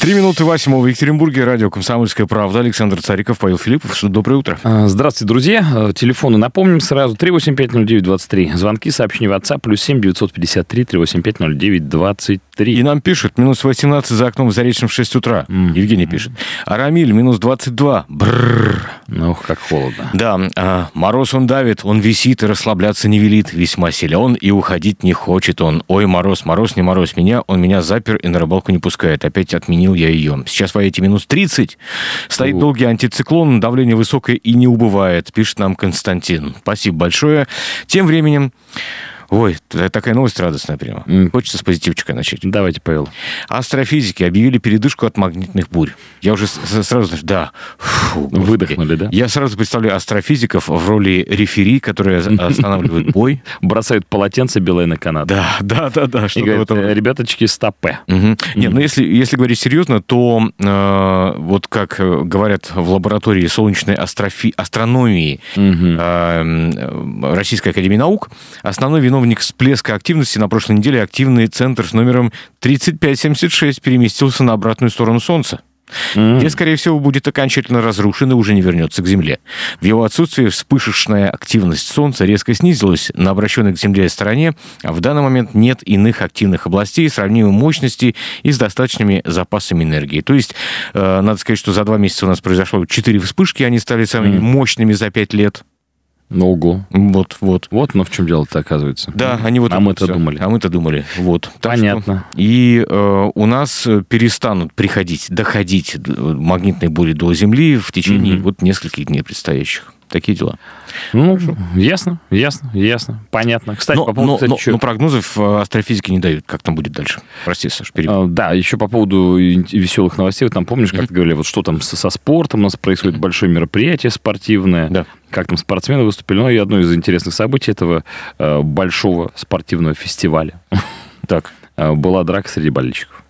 Три минуты восьмого в Екатеринбурге. Радио «Комсомольская правда». Александр Цариков, Павел Филиппов. Доброе утро. А, Здравствуйте, друзья. А, Телефоны напомним сразу. 3850923. Звонки, сообщения в WhatsApp. Плюс 7 953 3850923. И нам пишут, минус 18 за окном в Заречном в 6 утра. Евгений пишет. Арамиль, минус 22. Бррр. Ох, как холодно. Да, а, мороз он давит, он висит и расслабляться не велит. Весьма силен и уходить не хочет он. Ой, мороз, мороз, не мороз меня. Он меня запер и на рыбалку не пускает. Опять отменил я ее. Сейчас в эти минус 30. Стоит О. долгий антициклон, давление высокое и не убывает, пишет нам Константин. Спасибо большое. Тем временем... Ой, такая новость радостная прямо. М. Хочется с позитивчика начать. Давайте, Павел. Астрофизики объявили передышку от магнитных бурь. Я уже сразу, да. Фу. Выдохнули, да? Я сразу представляю астрофизиков в роли рефери, которые останавливают бой. Бросают полотенце белое на канат. Да, да, да, да. И говорят, этом роде. «Э, ребяточки, стопе. Нет, ну если, говорить серьезно, то э, вот как э, говорят в лаборатории солнечной астрономии э, Российской Академии Наук, основной виновник всплеска активности на прошлой неделе активный центр с номером 3576 переместился на обратную сторону Солнца М. где, скорее всего, будет окончательно разрушен и уже не вернется к Земле. В его отсутствие вспышечная активность Солнца резко снизилась на обращенной к Земле стороне, а в данный момент нет иных активных областей сравнимой мощности и с достаточными запасами энергии. То есть, э, надо сказать, что за два месяца у нас произошло четыре вспышки, они стали самыми Мгм. мощными за пять лет. Ну, Ого. Вот, вот. Вот, но в чем дело-то оказывается. Да, они вот... А мы-то всё. думали. А мы-то думали. Вот. Так Понятно. что- и э, у нас э, перестанут приходить, доходить д- магнитные бури до Земли в течение Мгм. вот нескольких дней предстоящих. Такие дела. Ну, ясно, ясно, ясно. Понятно. Кстати, но, по поводу, но- кстати, но- чё- но прогнозов э, астрофизики не дают. Как там будет дальше? Прости, Саш, перебил. А, Да, еще по поводу веселых новостей. Вот там помнишь, как ты говорили, вот что там со, со спортом у нас происходит большое мероприятие спортивное. Да. Как там спортсмены выступили. Ну и одно из интересных событий этого э, большого спортивного фестиваля Так, э, была драка среди болельщиков.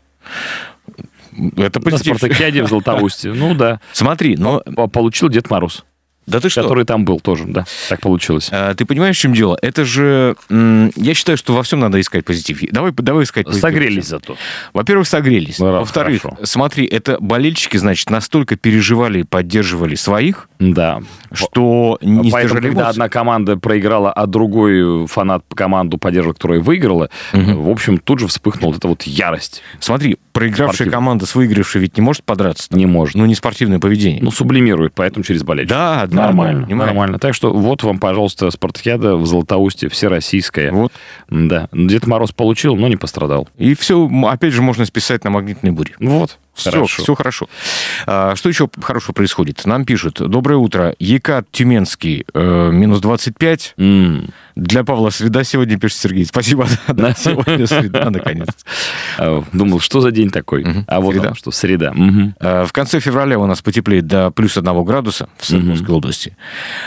это На позитив. спартакиаде в Златоусте. Ну да. Смотри, но... По- Получил Дед Мороз, Да ты что? который там был тоже, да. Так получилось. А, Ты понимаешь, в чем дело? Это же... Я считаю, что во всем надо искать позитив. Давай, давай искать позитив. Согрелись зато. Во-первых, согрелись. Ну, Во-вторых, смотри, это болельщики, значит, настолько переживали и поддерживали своих, Да. что не Поэтому, когда эмоций. одна команда проиграла, а другой фанат команду поддерживал, которая выиграла, Мгм. в общем, тут же вспыхнула вот эта вот ярость. Смотри, проигравшая Спортивно. команда с выигравшей ведь не может подраться. Не может. Ну, не спортивное поведение. Ну, сублимирует, поэтому через болельщиков. да, да, Нормально, нормально. Так что вот вам, пожалуйста, спартакиада в Златоусте, всероссийская. Вот. Да. Дед Мороз получил, но не пострадал. И все, опять же, можно списать на магнитные бури. Вот. Все Хорошо. все хорошо. А, что еще хорошего происходит? Нам пишут. Доброе утро. Екат Тюменский, э, минус 25. М. Для Павла среда сегодня, пишет Сергей. Спасибо. Да, сегодня среда, наконец. А, Думал, что за день такой? А вот Среда. что, среда. Э, В конце февраля у нас потеплеет до плюс одного градуса в Свердловской области.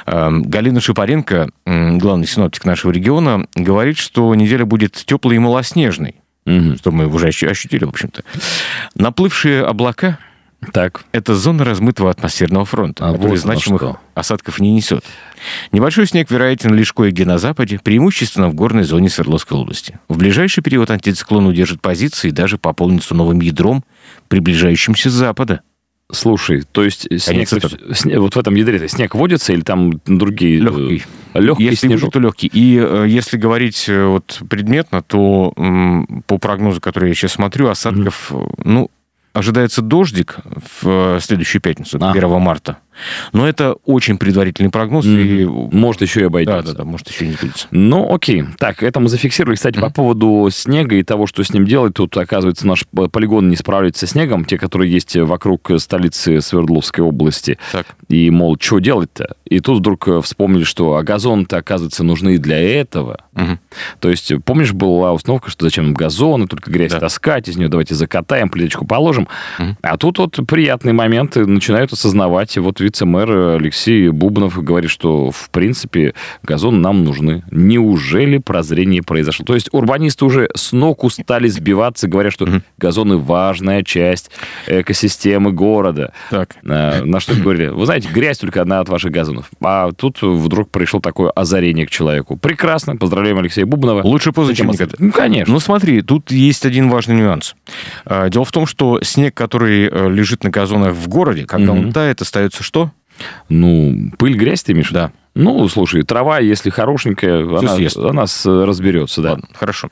Галина Шипаренко, главный синоптик нашего региона, говорит, что неделя будет теплой и малоснежной, Мгм. что мы уже ощу- ощутили, в общем-то. Наплывшие облака Так. – это зона размытого атмосферного фронта, А который вот значимых что. осадков не несет. Небольшой снег вероятен лишь кое-где на западе, преимущественно в горной зоне Свердловской области. В ближайший период антициклон удержит позиции и даже пополнится новым ядром, приближающимся с запада. Слушай, то есть снег, цитаты. сне- вот в этом ядре снег водится или там другие... Легкий. Легкий если снежок? будет, то легкий. И э, если говорить э, вот предметно, то м, по прогнозу, который я сейчас смотрю, осадков, э, ну, ожидается дождик в э, следующую пятницу, А. 1 марта. Но это очень предварительный прогноз. И... Может, еще и Да, обойдется. да, да, может, еще не будет. Ну, окей. Так, это мы зафиксировали. Кстати, по поводу снега и того, что с ним делать, тут, оказывается, наш полигон не справляется со снегом, те, которые есть вокруг столицы Свердловской области. Так. И, мол, что делать-то? И тут вдруг э, вспомнили, что а газоны-то, оказывается, нужны и для этого. Мгм. То есть, помнишь, была установка, что зачем нам газоны, только грязь Да. таскать, из нее давайте закатаем, плиточку положим. Мгм. А тут вот приятные моменты начинают осознавать. И вот видно, вице-мэр Алексей Бубнов говорит, что, в принципе, газоны нам нужны. Неужели прозрение произошло? То есть урбанисты уже с ног устали сбиваться, говоря, что газоны важная часть экосистемы города. Так. А, на что говорили? Вы знаете, грязь только одна от ваших газонов. А тут вдруг пришло такое озарение к человеку. Прекрасно. Поздравляем Алексея Бубнова. Лучше поздно, чем никогда. Ну, конечно. Ну, смотри, тут есть один важный нюанс. А, дело в том, что снег, который э, лежит на газонах в городе, когда mm-hmm. он тает, остается что? Ну, пыль, грязь ты имеешь? Да. Ну, слушай, трава, если хорошенькая, она, она разберется, да. Ладно, хорошо.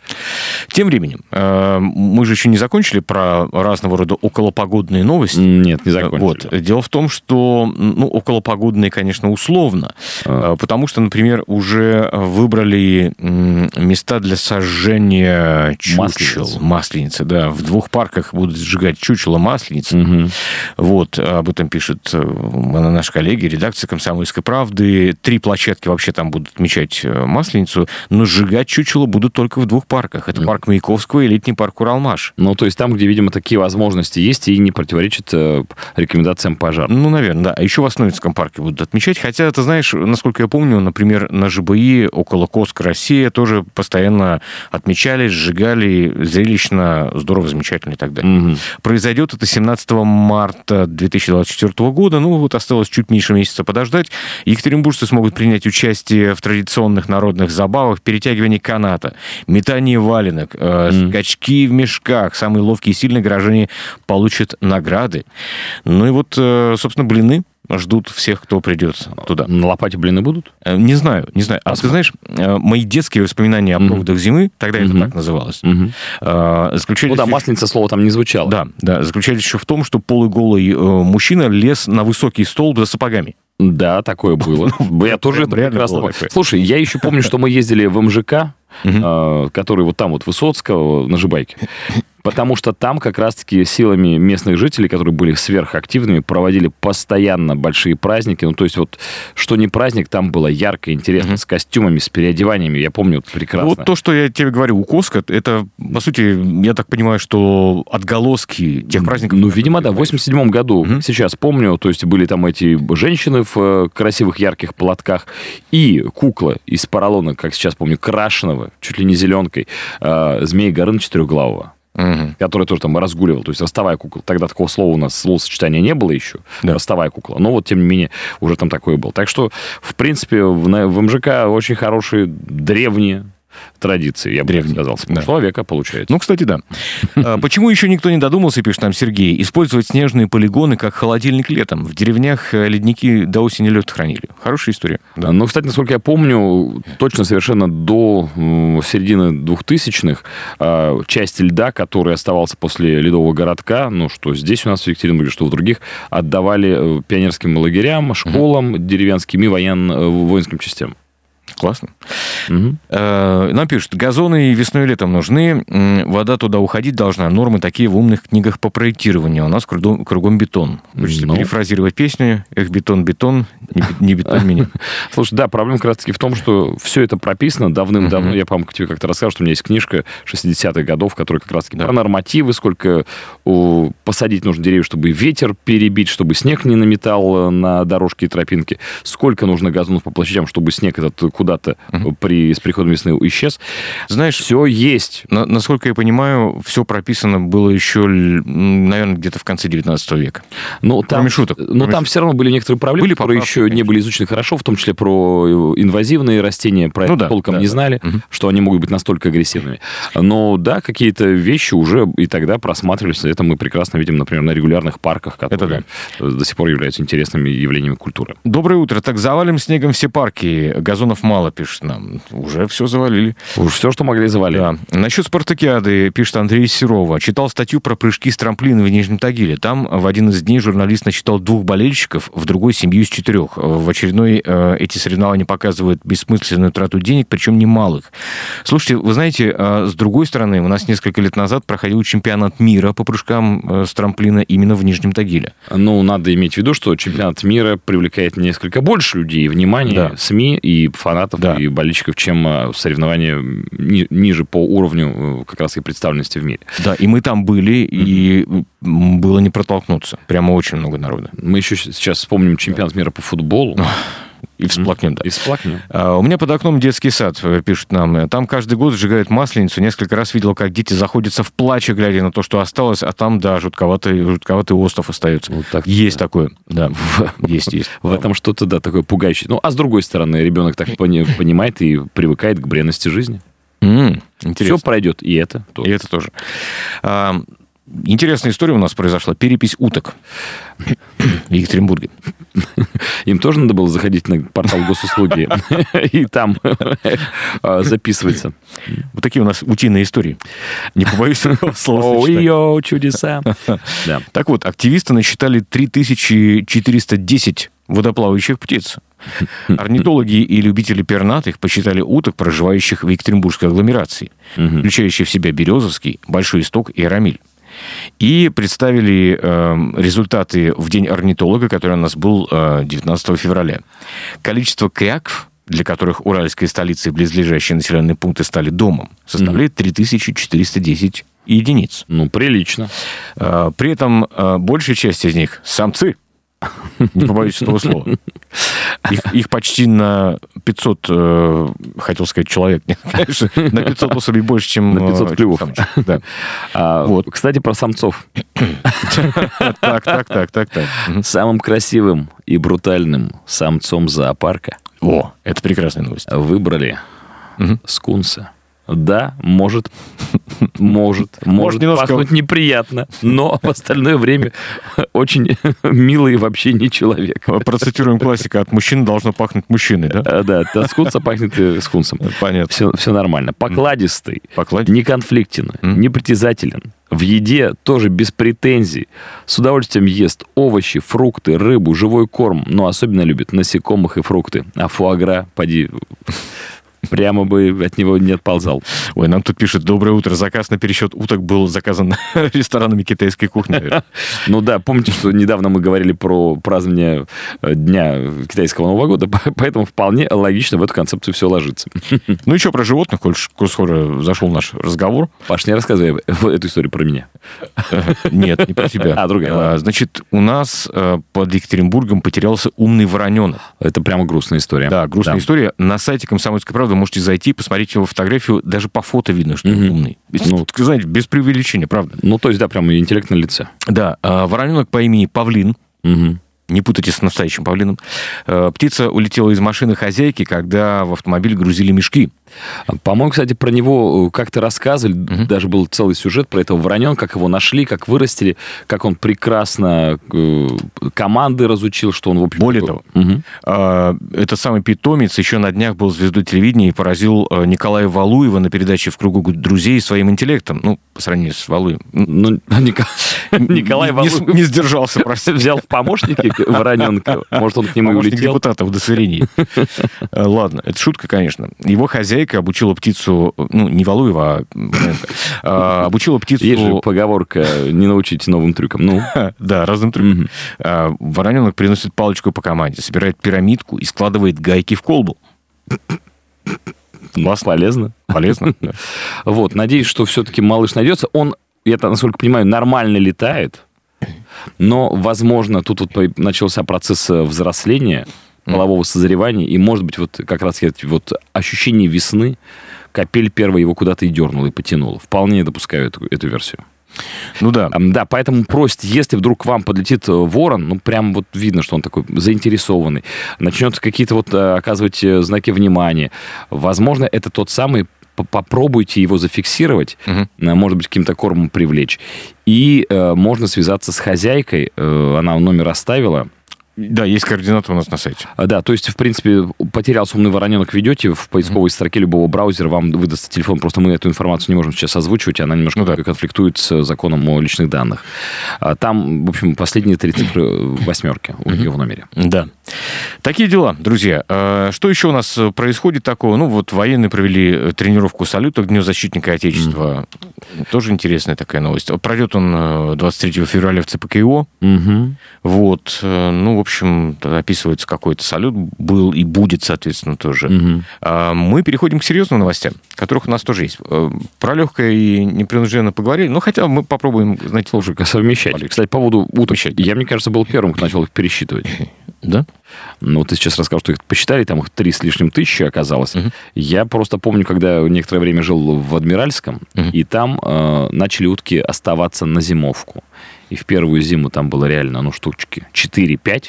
Тем временем, э, мы же еще не закончили про разного рода околопогодные новости. Нет, не закончили. Вот. Дело в том, что, ну, околопогодные, конечно, условно, а. Э, потому что, например, уже выбрали места для сожжения чучел. Масленицы. Масленицы, да. В двух парках будут сжигать чучело масленицы. Угу. Вот, об этом пишет э, наши коллеги, редакция «Комсомольской правды» три площадки вообще там будут отмечать э, Масленицу, но сжигать чучело будут только в двух парках. Это парк Маяковского и летний парк Уралмаш. Ну, то есть там, где, видимо, такие возможности есть и не противоречат э, рекомендациям пожара. Ну, наверное, да. А еще в Основицком парке будут отмечать. Хотя, ты знаешь, насколько я помню, например, на ЖБИ около Коска Россия тоже постоянно отмечали, сжигали, зрелищно, здорово, замечательно и так далее. Угу. Произойдет это 17 марта 2024 года. Ну, вот осталось чуть меньше месяца подождать. Екатеринбуржцы смогут могут принять участие в традиционных народных забавах, перетягивании каната, метании валенок, э, mm. скачки в мешках. Самые ловкие и сильные горожане получат награды. Ну и вот, э, собственно, блины ждут всех, кто придет туда. На лопате блины будут? Э, не знаю, не знаю. А, ты знаешь, э, мои детские воспоминания о проводах mm-hmm. зимы, тогда mm-hmm. это так называлось, mm-hmm. заключались... Ну да, масленица слово там не звучало. Да, да, заключались еще в том, что полуголый мужчина лез на высокий столб за сапогами. Да, такое было. Я тоже это прекрасно помню. Слушай, я еще помню, что мы ездили в МЖК, который вот там вот Высоцкого на Жибайке. Потому что там как раз-таки силами местных жителей, которые были сверхактивными, проводили постоянно большие праздники. Ну, то есть вот, что не праздник, там было ярко, интересно, mm-hmm. с костюмами, с переодеваниями. Я помню вот прекрасно. Вот то, что я тебе говорю, укоска, это, по сути, я так понимаю, что отголоски тех праздников... Ну, видимо, да, в 87 году, mm-hmm. сейчас помню, то есть были там эти женщины в э, красивых ярких платках и кукла из поролона, как сейчас помню, крашеного, чуть ли не зеленкой, э, Змея Горын четырехглавого угу. который тоже там разгуливал. То есть ростовая кукла. Тогда такого слова у нас, словосочетания не было еще. Да. Ростовая кукла. Но вот, тем не менее, уже там такое было. Так что, в принципе, в, в МЖК очень хорошие древние традиции, я бы Древний. сказал, с прошлого да. века получается. Ну, кстати, да. А, почему еще никто не додумался, пишет нам Сергей, использовать снежные полигоны как холодильник летом? В деревнях э, ледники до осени лед хранили. Хорошая история. Да. Ну, кстати, насколько я помню, точно совершенно до середины 2000-х а, часть льда, который оставался после ледового городка, ну, что здесь у нас в Екатеринбурге, что в других, отдавали э, пионерским лагерям, школам, угу. деревенским и воен... Э, воинским частям. Классно. Угу. Нам пишут, газоны весной и летом нужны, вода туда уходить должна. Нормы такие в умных книгах по проектированию. У нас кругом, кругом бетон. Хочется ну... перефразировать песню «Эх, бетон, бетон, не бетон меня». Слушай, да, проблема как раз-таки в том, что все это прописано давным-давно. Я, по-моему, тебе как-то рассказывал, что у меня есть книжка 60-х годов, которая как раз-таки про нормативы, сколько посадить нужно деревьев, чтобы ветер перебить, чтобы снег не наметал э, на дорожки и тропинки, сколько нужно газонов по площадям, чтобы снег этот куда-то угу. при, с приходом весны исчез. Знаешь, все есть. На, насколько я понимаю, все прописано было еще, наверное, где-то в конце 19 века. Но ну, там, шуток. Но ну, там все равно были некоторые проблемы, были которые поправки, еще конечно. не были изучены хорошо, в том числе про э, инвазивные растения, про ну, это да, толком да, не да. знали, угу. что они могут быть настолько агрессивными. Но да, какие-то вещи уже и тогда просматривались. Это мы прекрасно видим, например, на регулярных парках, которые это да. до сих пор являются интересными явлениями культуры. Доброе утро. Так завалим снегом все парки. Газонов мало, пишет нам. Уже все завалили. Уже все, что могли, завалили. Да. Насчет спартакиады, пишет Андрей Серова. Читал статью про прыжки с трамплина в Нижнем Тагиле. Там в один из дней журналист насчитал двух болельщиков, в другой семью из четырех. В очередной э, эти соревнования показывают бессмысленную трату денег, причем немалых. Слушайте, вы знаете, э, с другой стороны, у нас несколько лет назад проходил чемпионат мира по прыжкам э, с трамплина именно в Нижнем Тагиле. Ну, надо иметь в виду, что чемпионат мира привлекает несколько больше людей, внимание, да. СМИ и фанатов фанатов Да. и болельщиков, чем э, соревнования ни- ниже по уровню э, как раз и представленности в мире. Да, и мы там были, и м, было не протолкнуться. Прямо очень много народа. Мы еще сейчас вспомним чемпионат мира по футболу И всплакнем, да. и всплакнем. А, У меня под окном детский сад, э, пишут нам. Там каждый год сжигают масленицу. Несколько раз видел, как дети заходятся в плаче, глядя на то, что осталось, а там, да, жутковатый, жутковатый остров остается. Вот так есть такое, да. Есть, есть. В этом что-то, да, такое пугающее. Ну, а с другой стороны, ребенок так пони- понимает и привыкает к бренности жизни. Интересно. Все пройдет, и это И тоже. это тоже. А, Интересная история у нас произошла. Перепись уток в Екатеринбурге. Им тоже надо было заходить на портал госуслуги и там э, записываться. Вот такие у нас утиные истории. Не побоюсь слова. Ой-ё, чудеса. Так вот, активисты насчитали 3410 водоплавающих птиц. Орнитологи и любители пернатых посчитали уток, проживающих в Екатеринбургской агломерации, включающей в себя Березовский, Большой Исток и Рамиль. И представили эм, результаты в День орнитолога, который у нас был э, 19 февраля. Количество кряков, для которых уральская столица и близлежащие населенные пункты стали домом, составляет 3410 единиц. Ну, прилично. Э, При этом э, большая часть из них самцы. Не побоюсь этого слова. Их, их почти на 500, э, хотел сказать, человек. Нет, конечно, на 500 особей больше, чем... На 500 э, клювов. самочек. Да. А, Вот. Кстати, про самцов. Так, так, так, так, так. Самым красивым и брутальным самцом зоопарка О, это прекрасная новость. выбрали Мгм. скунса. Да, может, может, может немножко- пахнуть неприятно, но в остальное время очень милый в общении человек. Процитируем классика. От мужчины должно пахнуть мужчиной, да? А, Да, от скунса пахнет э, скунсом. Понятно. Все, все нормально. Покладистый, Покладь. не конфликтен, непритязателен. В еде тоже без претензий. С удовольствием ест овощи, фрукты, рыбу, живой корм, но особенно любит насекомых и фрукты. А фуагра, поди, прямо бы от него не отползал. Ой, нам тут пишет, доброе утро, заказ на пересчет уток был заказан ресторанами китайской кухни. Ну да, помните, что недавно мы говорили про празднование э, Дня китайского Нового года, по- поэтому вполне логично в эту концепцию все ложится. Ну, еще про животных, коль скоро зашел наш разговор. Паш, не рассказывай эту историю про меня. Нет, не про тебя. А, другая, ладно. Значит, у нас э, под Екатеринбургом потерялся умный вороненок. Это прямо грустная история. Да, грустная история. На сайте «Комсомольской правды» можете зайти, посмотреть его фотографию. Даже по фото видно, что он умный. Ну. Ну, знаете, без преувеличения, правда. Ну, то есть, да, прям интеллект на лице. Да, а, вороненок по имени Павлин, Мгм. не путайте с настоящим павлином. Э, Птица улетела из машины хозяйки, когда в автомобиль грузили мешки. По-моему, кстати, про него э, как-то рассказывали, даже был целый сюжет про этого вороненка, как его нашли, как вырастили, как он прекрасно э, команды разучил, что он, в общем... Более того, Мгм. А, Этот самый питомец еще на днях был звездой телевидения и поразил э, Николая Валуева на передаче «В кругу друзей» своим интеллектом. Ну, по сравнению с Валуевым. Ну, Николай не, Валуев не сдержался, простите. взял в помощники вороненка. Может, он к нему и улетел. депутата в удостоверении. Э, Ладно, это шутка, конечно. Его хозяйка обучила птицу, ну, не Валуева, а обучила Есть же птицу... поговорка «не научить новым трюкам». Ну, Да, разным трюкам. А, Вороненок приносит палочку по команде, собирает пирамидку и складывает гайки в колбу. вас полезно. Полезно. да. Вот, надеюсь, что все-таки малыш найдется. Он, я насколько понимаю, нормально летает, но, возможно, тут вот начался процесс э, взросления, полового созревания, и, может быть, вот как раз вот ощущение весны, капель первая его куда-то и дернула, и потянула. Вполне допускаю эту, эту версию. Ну да. Да, поэтому просит, если вдруг к вам подлетит э, ворон, ну, прям вот видно, что он такой заинтересованный, начнет какие-то вот э, оказывать э, знаки внимания, возможно, это тот самый, попробуйте его зафиксировать, э, может быть, каким-то кормом привлечь. И э, можно связаться с хозяйкой, э, она номер оставила, Да, есть координаты у нас на сайте. а, Да, то есть, в принципе, потерялся умный вороненок, ведете в поисковой строке любого браузера, вам выдаст телефон, просто мы эту информацию не можем сейчас озвучивать, она немножко Ну да. конфликтует с законом о личных данных. А Там, в общем, последние три цифры э, восьмерки у нее в номере. Да. Такие дела, друзья. Э, Что еще у нас э, происходит такого? Ну, вот военные провели э, тренировку салюта к Дню защитника Отечества. Тоже интересная такая новость. Пройдет он э, 23 февраля в ЦПКИО. Мгм. Вот. э, Ну, в общем, общем, описывается какой-то салют, был и будет, соответственно, тоже. Угу. Мы переходим к серьезным новостям, которых у нас тоже есть. Э, про легкое и непринужденно поговорили, но хотя мы попробуем, знаете, тоже совмещать. Полик. Кстати, по поводу уток, я, мне кажется, был первым, кто начал их пересчитывать. Да? Ну, ты сейчас рассказал, что их посчитали, там их три с лишним тысячи оказалось. Угу. Я просто помню, когда некоторое время жил в Адмиральском, угу. и там э, начали утки оставаться на зимовку. И в первую зиму там было реально, ну, штучки 4-5.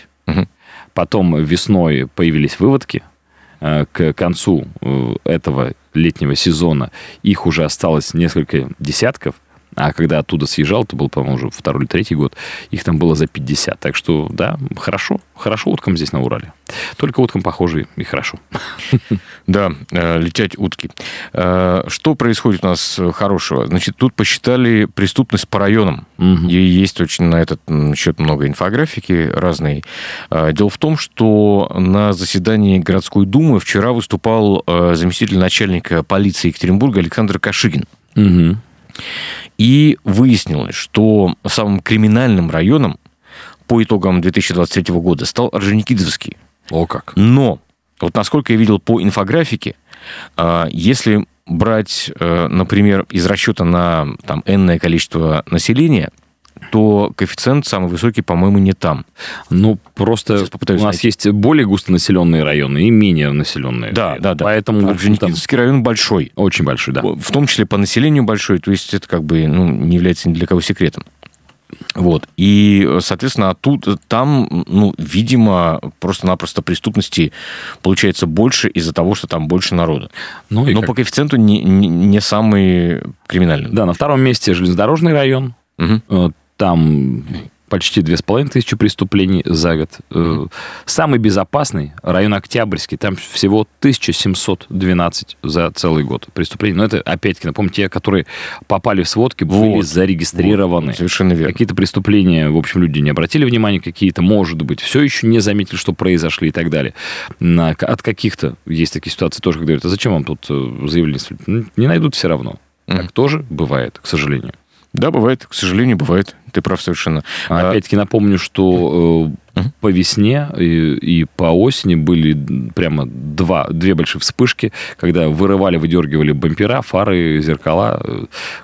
Потом весной появились выводки. Э, к концу э, этого летнего сезона их уже осталось несколько десятков. А когда оттуда съезжал, это был, по-моему, уже второй или третий год, их там было за 50. Так что, да, хорошо. Хорошо уткам здесь на Урале. Только уткам похоже и хорошо. Да, э, летять утки. Э, что происходит у нас хорошего? Значит, тут посчитали преступность по районам. Угу. И есть очень на этот счет много инфографики разной. Э, дело в том, что на заседании городской думы вчера выступал заместитель начальника полиции Екатеринбурга Александр Кашигин. Угу. И выяснилось, что самым криминальным районом по итогам 2023 года стал Орджоникидзевский. О как. Но, вот насколько я видел по инфографике, а, если брать, э, например, из расчета на там, энное количество населения, то коэффициент самый высокий, по-моему, не там. Ну, просто у нас найти. есть более густонаселенные районы и менее населенные. Да, да, да. Поэтому... Орджоникидзевский там... район большой. Очень большой, да. В том числе по населению большой, то есть это как бы ну, не является ни для кого секретом. Вот. И, соответственно, тут, там, ну, видимо, просто-напросто преступности получается больше из-за того, что там больше народа. Ну, Но как... по коэффициенту не, не, не самый криминальный. Да, на втором месте железнодорожный район. Угу там почти две с половиной тысячи преступлений за год. Э, самый безопасный район Октябрьский, там всего 1712 за целый год преступлений. Но это, опять-таки, напомню, те, которые попали в сводки, были вот, зарегистрированы. Вот, совершенно верно. Какие-то преступления, в общем, люди не обратили внимания, какие-то, может быть, все еще не заметили, что произошли и так далее. От каких-то есть такие ситуации тоже, когда говорят, а зачем вам тут э, заявление? Не найдут все равно. Так тоже бывает, к сожалению. Да, бывает, к сожалению, бывает. Ты прав совершенно. А, опять-таки напомню, что э, по весне и, и по осени были прямо два, две большие вспышки, когда вырывали, выдергивали бампера, фары, зеркала.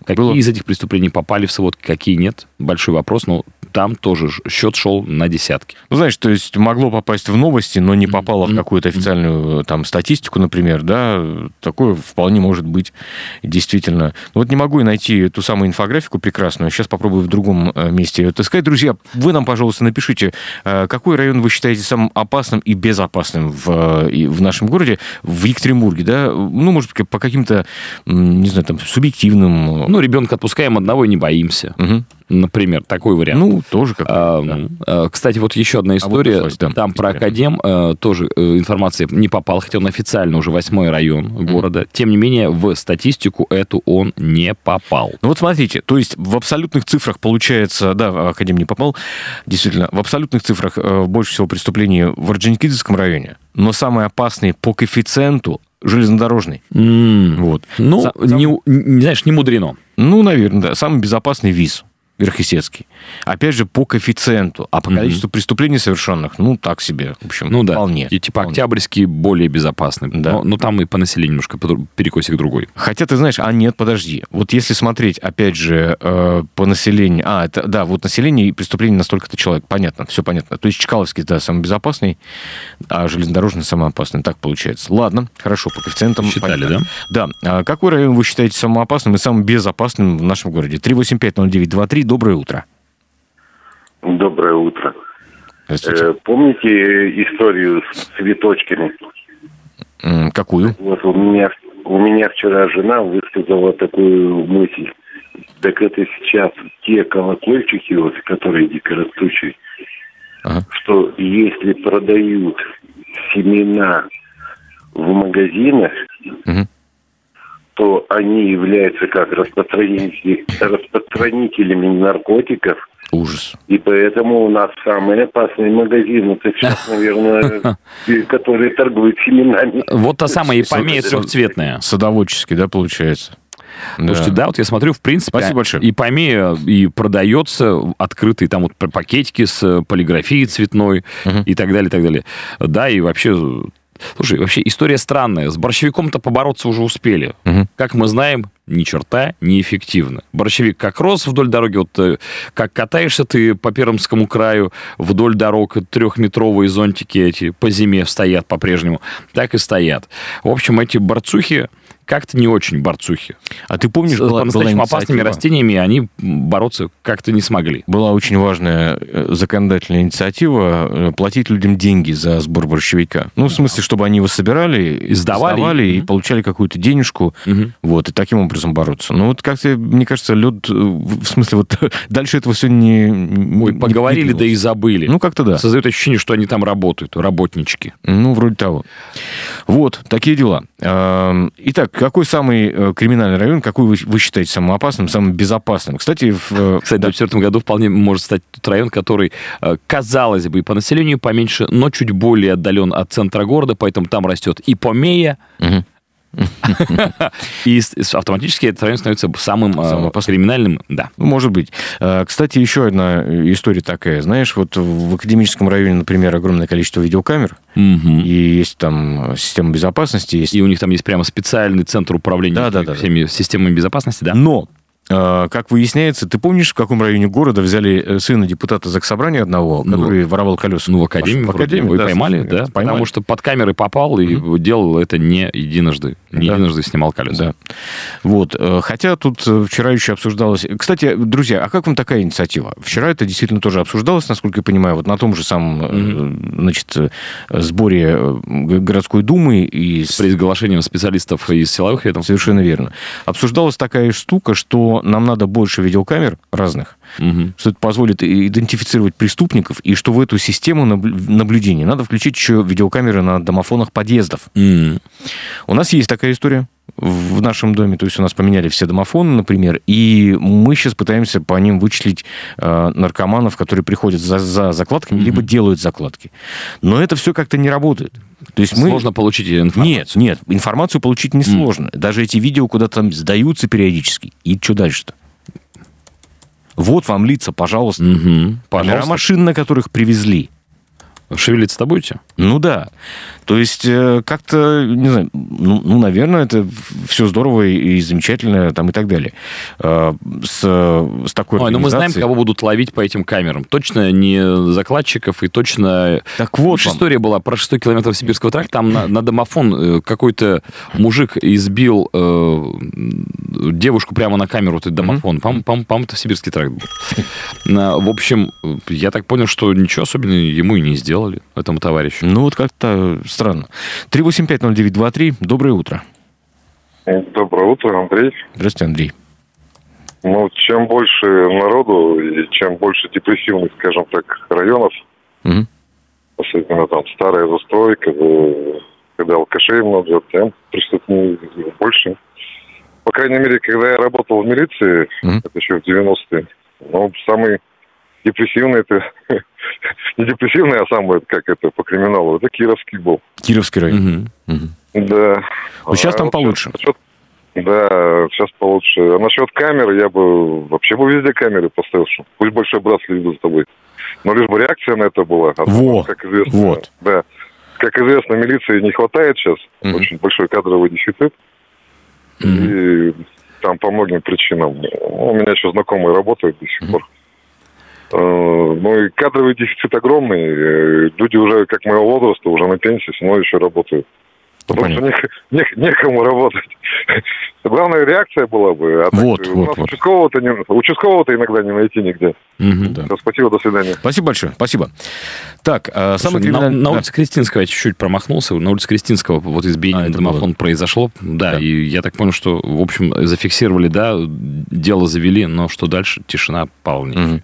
Какие Было... из этих преступлений попали в сводки, какие нет? Большой вопрос, но там тоже счет шел на десятки. Ну, знаешь, то есть могло попасть в новости, но не попало mm-hmm. в какую-то официальную там статистику, например, да, такое вполне может быть действительно. Ну, вот не могу найти ту самую инфографику прекрасную, сейчас попробую в другом э, месте ее отыскать. Друзья, вы нам, пожалуйста, напишите, э, какой район вы считаете самым опасным и безопасным в, э, в нашем городе, в Екатеринбурге, да, ну, может быть, по каким-то, не знаю, там, субъективным... Ну, ребенка отпускаем одного и не боимся. Угу. Например, такой вариант. Ну, тоже как а, да. А, кстати, вот еще одна история. А вот да, Там про Академ а, тоже э, информация не попала, хотя он официально уже восьмой район mm-hmm. города. Тем не менее, в статистику эту он не попал. Ну вот смотрите, то есть в абсолютных цифрах получается, да, Академ не попал, действительно, в абсолютных цифрах э, больше всего преступлений в Орджоникидзевском районе, но самые опасные по коэффициенту железнодорожный. Mm. Вот. Ну, Сам... не, не, знаешь, не мудрено. Ну, наверное, да. Самый безопасный виз. Верхесецкий. Опять же, по коэффициенту. А по количеству преступлений совершенных, ну, так себе. В общем, ну, да. вполне. И типа вполне. Октябрьский более безопасный. Да. Но, но там и по населению немножко перекосик другой. Хотя, ты знаешь, а нет, подожди. Вот если смотреть, опять же, э, по населению... А, это, да, вот население и преступление настолько-то человек. Понятно, все понятно. То есть Чкаловский, да, самый безопасный, а железнодорожный самый опасный. Так получается. Ладно, хорошо, по коэффициентам... Считали, понятно. да? Да. А какой район вы считаете самым опасным и самым безопасным в нашем городе? 3850923 доброе утро. Доброе утро. Э, помните историю с цветочками? Какую? Вот у меня, у меня вчера жена высказала такую мысль. Так это сейчас те колокольчики, вот, которые дикорастущие, ага. что если продают семена в магазинах, угу то они являются как распространители, распространителями наркотиков. Ужас. И поэтому у нас самые опасные магазины, это сейчас, наверное, которые торгуют семенами. Вот та самая ипомея трехцветная. Садоводческий, да, получается? Да. Слушайте, да, вот я смотрю, в принципе... Спасибо большое. И помея, и продается открытые там вот пакетики с полиграфией цветной угу. и так далее, и так далее. Да, и вообще Слушай, вообще история странная. С борщевиком-то побороться уже успели. Угу. Как мы знаем, ни черта неэффективно. Борщевик как рос вдоль дороги, вот э, как катаешься ты по Пермскому краю вдоль дорог, трехметровые зонтики эти по зиме стоят по-прежнему, так и стоят. В общем, эти борцухи как-то не очень борцухи. А ты помнишь, была, по-настоящему опасными растениями они бороться как-то не смогли. Была очень важная э, законодательная инициатива э, платить людям деньги за сбор борщевика. Ну, в смысле, чтобы они его собирали, и сдавали, сдавали и угу. получали какую-то денежку, угу. вот, и таким образом бороться. Ну, вот как-то, мне кажется, лед, э, в смысле, вот дальше этого все не... Ой, не, поговорили, не да и забыли. Ну, как-то да. Создает ощущение, что они там работают, работнички. Ну, вроде того. Вот, такие дела. Итак, какой самый э, криминальный район, какой вы, вы считаете самым опасным, самым безопасным? Кстати, в... Э, Кстати, да. в 2004 году вполне может стать тот район, который, э, казалось бы, по населению поменьше, но чуть более отдален от центра города, поэтому там растет и помея, угу и автоматически этот район становится самым, самым криминальным. Да. Может быть. Кстати, еще одна история такая. Знаешь, вот в академическом районе, например, огромное количество видеокамер, угу. и есть там система безопасности. И у них там есть прямо специальный центр управления всеми системами безопасности, да? Но как выясняется, ты помнишь, в каком районе города взяли э, сына депутата Заксобрания одного, ну, который ну, воровал колеса? Ну, в Академии. В Академии, Вы да, поймали, да? Поймали. Потому что под камерой попал и mm-hmm. делал это не единожды. Не да. единожды снимал колеса. Да. Вот. Э, хотя тут э, вчера еще обсуждалось... Кстати, друзья, а как вам такая инициатива? Вчера это действительно тоже обсуждалось, насколько я понимаю, вот на том же самом, mm-hmm. значит, сборе городской думы и... С приглашением специалистов из силовых ведомств. Совершенно верно. Обсуждалась такая штука, что нам надо больше видеокамер разных, угу. что это позволит идентифицировать преступников, и что в эту систему наблюдения надо включить еще видеокамеры на домофонах подъездов. Угу. У нас есть такая история в нашем доме, то есть у нас поменяли все домофоны, например, и мы сейчас пытаемся по ним вычислить э, наркоманов, которые приходят за, за закладками, mm либо делают закладки. Но это все как-то не работает. То есть мы... Сложно получить информацию? Нет, нет, информацию получить несложно. Mm. Даже эти видео куда-то там сдаются периодически. И что дальше-то? Вот вам лица, пожалуйста. Угу. пожалуйста. машин, на которых привезли. Шевелиться-то будете? Ну да. То есть э, как-то, не знаю, ну, ну, наверное, это все здорово и замечательно там и так далее. Э, с, с такой Ой, ну мы знаем, кого будут ловить по этим камерам. Точно не закладчиков и точно... Так вот история была про 6 километров Сибирского тракта. Там на, на домофон э, какой-то мужик избил э, девушку прямо на камеру, этот домофон. Mm-hmm. По-моему, по это Сибирский тракт был. В общем, я так понял, что ничего особенного ему и не сделали, этому товарищу. Ну вот как-то странно. 3850923, доброе утро. Доброе утро, Андрей. Здравствуйте, Андрей. Ну, чем больше народу и чем больше депрессивных, скажем так, районов, угу. особенно там старая застройка, когда алкашей много, тем преступнее больше. По крайней мере, когда я работал в милиции, угу. это еще в 90-е, ну, самый депрессивный это не депрессивный, а самый, как это по криминалу, это Кировский был. Кировский район. Угу. Да. Ну, сейчас а там получше. Насчет, да, сейчас получше. А насчет камер я бы вообще бы везде камеры поставил, что пусть большой брат следит за тобой. Но лишь бы реакция на это была. А вот, как известно, вот. Да. Как известно, милиции не хватает сейчас. Угу. Очень большой кадровый дефицит. Угу. И там по многим причинам. У меня еще знакомые работают до сих угу. пор. Э, ну и кадровый дефицит огромный. Э, люди уже, как моего возраста, уже на пенсии, равно еще работают. Потому Понятно. что не, не, некому работать. Главная реакция была бы. А вот, так, вот, вот. Участкового-то, не, участкового-то иногда не найти нигде. Угу, да. Все, спасибо, до свидания. Спасибо большое, спасибо. Так, а, самый криминальный... На, на улице Кристинского я чуть-чуть промахнулся. На улице Кристинского вот избиение а, домофон было. произошло. Да, да, и я так понял, что, в общем, зафиксировали, да, дело завели, но что дальше? Тишина полнейшая. Угу.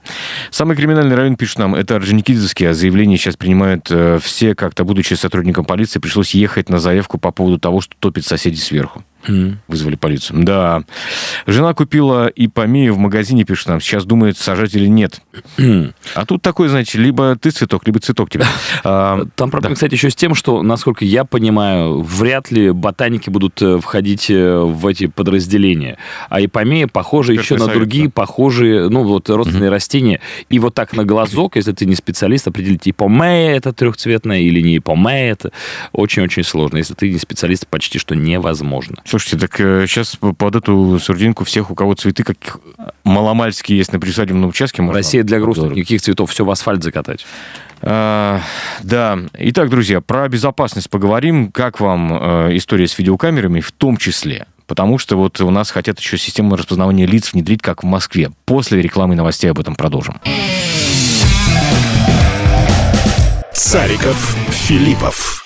Самый криминальный район, пишет нам, это Орджоникидзевский, а заявление сейчас принимают э, все, как-то будучи сотрудником полиции, пришлось ехать на заявку по поводу того, что топит соседи сверху. Mm. Вызвали полицию. Да. Жена купила ипомею в магазине, пишет нам. Сейчас думает, сажать или нет. а тут такой, знаете, либо ты цветок, либо цветок тебе. А, Там проблема, да. кстати, еще с тем, что, насколько я понимаю, вряд ли ботаники будут э, входить э, в эти подразделения. А ипомея похожа еще на другие да. похожие, ну, вот, родственные растения. И вот так на глазок, если ты не специалист, определить, ипомея это трехцветная или не ипомея, это очень-очень сложно. Если ты не специалист, почти что невозможно. Слушайте, так сейчас э, под эту сурдинку всех, у кого цветы как маломальские есть на присадебном участке, можно... Россия для грустных, никаких цветов, все в асфальт закатать. А, да. Итак, друзья, про безопасность поговорим. Как вам э, история с видеокамерами в том числе? Потому что вот у нас хотят еще систему распознавания лиц внедрить, как в Москве. После рекламы и новостей об этом продолжим. Цариков, Филиппов.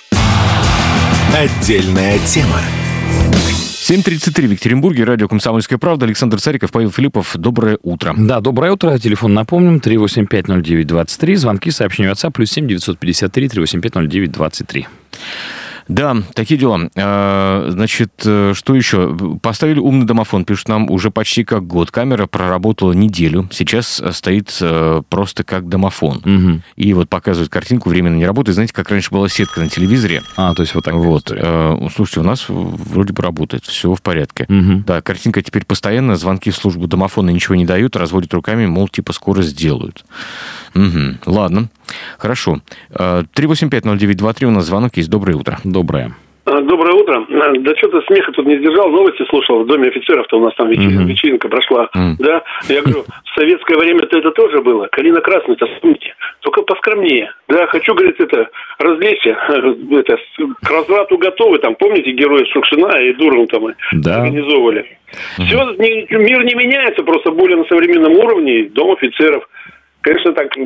Отдельная тема. 7.33 в Екатеринбурге, радио «Комсомольская правда». Александр Цариков, Павел Филиппов. Доброе утро. Да, доброе утро. Телефон напомним. 3850923. Звонки, сообщения WhatsApp. Плюс 7 953 385 0923. Да, такие дела. А, значит, э, что еще? Поставили умный домофон, пишут нам, уже почти как год. Камера проработала неделю. Сейчас стоит э, просто как домофон. Угу. И вот показывают картинку, временно не работает. Знаете, как раньше была сетка на телевизоре? А, то есть вот так. Вот. Э, слушайте, у нас вроде бы работает, все в порядке. Угу. Да, картинка теперь постоянно, звонки в службу домофона ничего не дают, разводят руками, мол, типа скоро сделают. Угу. Ладно, хорошо. 3850923 у нас звонок есть. Доброе утро. Доброе. А, доброе утро. Да что-то смеха тут не сдержал, новости слушал. В Доме офицеров-то у нас там вечер, mm-hmm. вечеринка прошла. Mm-hmm. Да? Я говорю, в советское время-то это тоже было. Калина красная-то, вспомните. Только поскромнее. Да, хочу, говорит, это, развлечься. Это, к разврату готовы. Там, помните, герои Шукшина и Дурова там да. организовывали. Mm-hmm. Все, не, мир не меняется, просто более на современном уровне. Дом офицеров. Конечно, так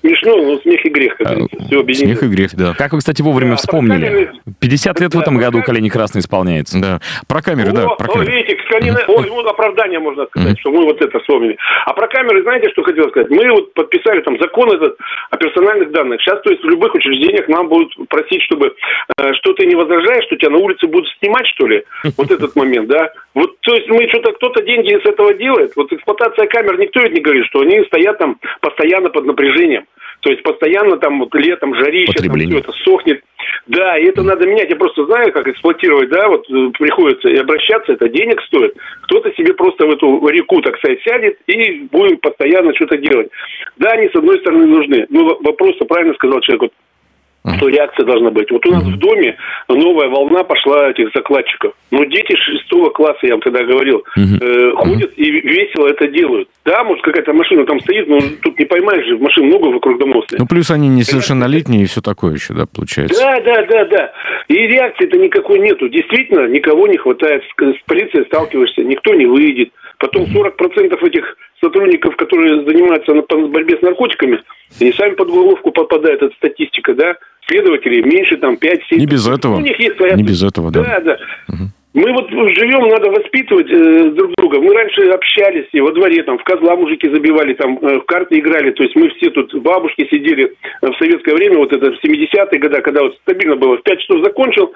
смешно, но смех и грех, как говорится. Все Смех и грех, да. Как вы, кстати, вовремя да, вспомнили. 50 лет да, в этом году колени красные исполняется. Да. Про камеры, да, про камеры. видите, колени... Ой, ну, оправдание можно сказать, что мы вот это вспомнили. А про камеры, знаете, что хотел сказать? Мы вот подписали там закон этот о персональных данных. Сейчас, то есть, в любых учреждениях нам будут просить, чтобы э, что ты не возражаешь, что тебя на улице будут снимать, что ли? Вот этот момент, да? Вот, то есть, мы что-то, кто-то деньги с этого делает. Вот эксплуатация камер, никто ведь не говорит, что они стоят там постоянно под напряжением. То есть постоянно там вот летом жарище, там все это сохнет. Да, и это надо менять. Я просто знаю, как эксплуатировать, да, вот э, приходится и обращаться, это денег стоит. Кто-то себе просто в эту реку, так сказать, сядет и будем постоянно что-то делать. Да, они с одной стороны нужны. Но вопрос, правильно сказал человек, вот что реакция должна быть. Вот у нас в доме новая волна пошла этих закладчиков. Ну, дети шестого класса, я вам тогда говорил, э, ходят и весело это делают. Да, может, какая-то машина там стоит, но тут не поймаешь же, машин много вокруг домов стоит. Ну, плюс они несовершеннолетние и все такое еще, да, получается? Да, да, да, да. И реакции-то никакой нету. Действительно, никого не хватает. С полицией сталкиваешься, никто не выйдет. Потом 40% этих сотрудников, которые занимаются по борьбе с наркотиками, они сами под головку попадают, это статистика, да, следователей меньше там 5-7. Не без этого. У них есть своя... Не без этого, да. Да, да. Угу. Мы вот живем, надо воспитывать э, друг друга. Мы раньше общались и во дворе, там, в козла мужики забивали, там, э, в карты играли. То есть мы все тут, бабушки сидели э, в советское время, вот это в 70-е годы, когда вот стабильно было, в 5 часов закончил.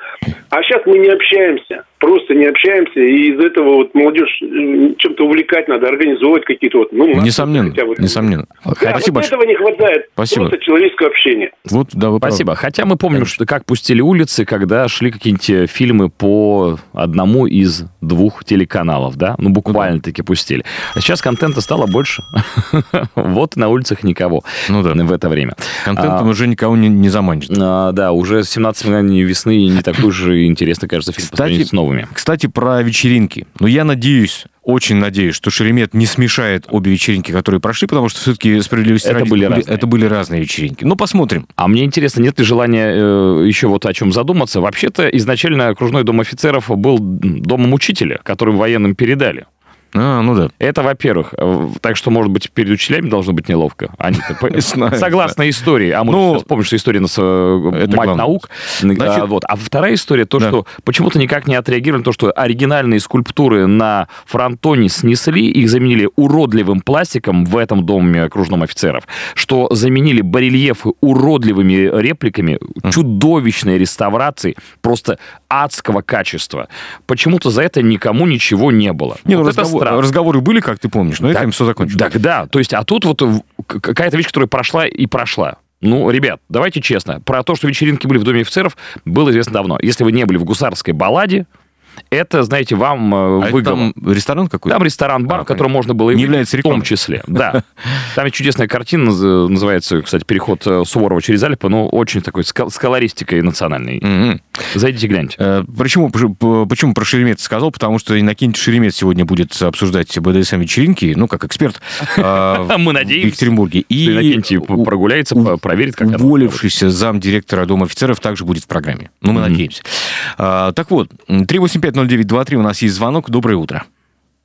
А сейчас мы не общаемся, просто не общаемся. И из-за этого вот молодежь чем-то увлекать надо, организовывать какие-то вот... Ну, несомненно, хотя бы, несомненно. Да, Спасибо вот этого не хватает. Спасибо. Просто человеческого общения. Вот, да, вы Спасибо. Правы. Хотя мы помним, что как пустили улицы, когда шли какие-нибудь э, фильмы по одному из двух телеканалов, да? Ну, буквально-таки пустили. А сейчас контента стало больше. вот на улицах никого ну, да. в это время. Контентом а, уже никого не, не заманит. А, да, уже 17 мгновений весны не такой же интересно, кажется, фильм кстати, с новыми. Кстати, про вечеринки. Ну, я надеюсь, очень надеюсь, что Шеремет не смешает обе вечеринки, которые прошли, потому что все-таки справедливости это ради, были разные. это были разные вечеринки. Ну, посмотрим. А мне интересно, нет ли желания э, еще вот о чем задуматься? Вообще-то изначально окружной дом офицеров был домом учителя, который военным передали. А, ну да. Это, во-первых. Э, так что, может быть, перед учителями должно быть неловко. Они согласно истории. А мы ну, сейчас помним, что история нас э, мать наук. А, вот. А вторая история, то, что почему-то никак не отреагировали, то, что оригинальные скульптуры на фронтоне снесли, их заменили уродливым пластиком в этом доме окружном офицеров, что заменили барельефы уродливыми репликами, чудовищной реставрации, просто адского качества. Почему-то за это никому ничего не было. Не, ну, вот странно. Разговоры были, как ты помнишь, но так, этим все закончилось. Так, да. То есть, а тут вот какая-то вещь, которая прошла и прошла. Ну, ребят, давайте честно. Про то, что вечеринки были в Доме офицеров, было известно давно. Если вы не были в гусарской балладе, это, знаете, вам э, а выгодно. Там ресторан какой-то? Там ресторан-бар, а, в котором можно было... Не является рекламой. В том числе, да. Там есть чудесная картина, называется, кстати, «Переход э, Суворова через Альпы», но очень такой с колористикой национальной. Зайдите, гляньте. Э, почему, почему про Шеремет сказал? Потому что Иннокентий Шеремет сегодня будет обсуждать БДСМ-вечеринки, ну, как эксперт Мы надеемся. в Екатеринбурге. И Иннокентий прогуляется, проверит, как Уволившийся замдиректора Дома офицеров также будет в программе. Ну, мы надеемся. Так вот, 385 90923 у нас есть звонок. Доброе утро.